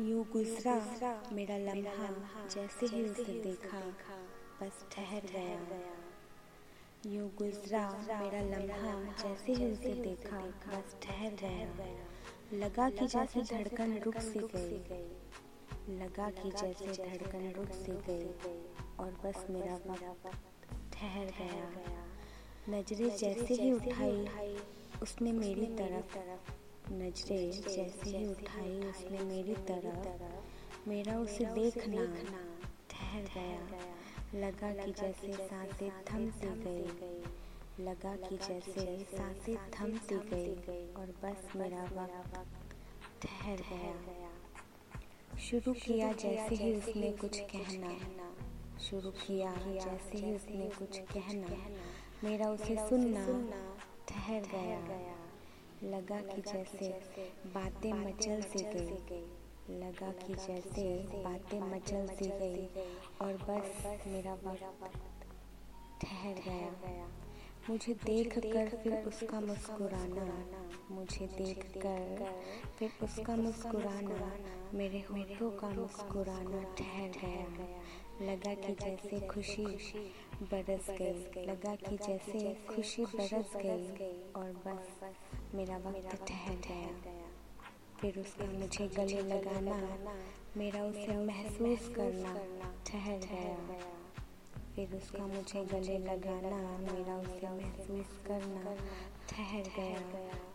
यूँ गुजरा मेरा लम्हा जैसे ही उसे देखा बस ठहर गया। यूँ गुजरा मेरा लम्हा जैसे ही उसे देखा बस ठहर गया। लगा कि जैसे धड़कन रुक सी गई। लगा कि जैसे धड़कन रुक सी गई। और बस मेरा वक्त ठहर गया। नज़रें जैसे ही उठाई उसने मेरी तरफ़ नज़रें जैसे ही उठाई उसने मेरी तरफ़। मेरा उसे देखना ठहर गया। लगा कि जैसे साँसें थम सी गई। लगा कि जैसे साँसें थम सी गई और बस मेरा वक्त ठहर गया। शुरू किया जैसे ही उसने कुछ कहना। शुरू किया जैसे ही उसने कुछ कहना। मेरा उसे सुनना ठहर गया। लगा कि जैसे बातें मचल सी गई। लगा कि जैसे बातें मचल सी गई। और बस मेरा वक्त ठहर गया। मुझे देख कर फिर उसका मुस्कुराना। मुझे देख कर फिर उसका मुस्कुराना। मेरे होठों का मुस्कुराना ठहर गया। लगा कि जैसे खुशी बरस गई। लगा कि जैसे खुशी बरस गई। और बस मेरा वक्त ठहर गया। फिर उसका मुझे गले लगाना। मेरा उसे महसूस करना। ठहर गया। फिर उसका मुझे गले लगाना, मेरा उसे महसूस करना, ठहर गया।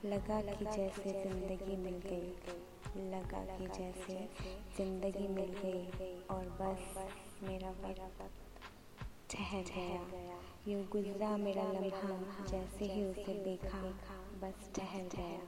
लगा कि जैसे ज़िंदगी मिल गई। लगा कि जैसे ज़िंदगी मिल गई। और बस मेरा वक्त ठहर गया। यूँ गुजरा मेरा लम्हा, जैसे ही उसे देखा, बस ठहर गया।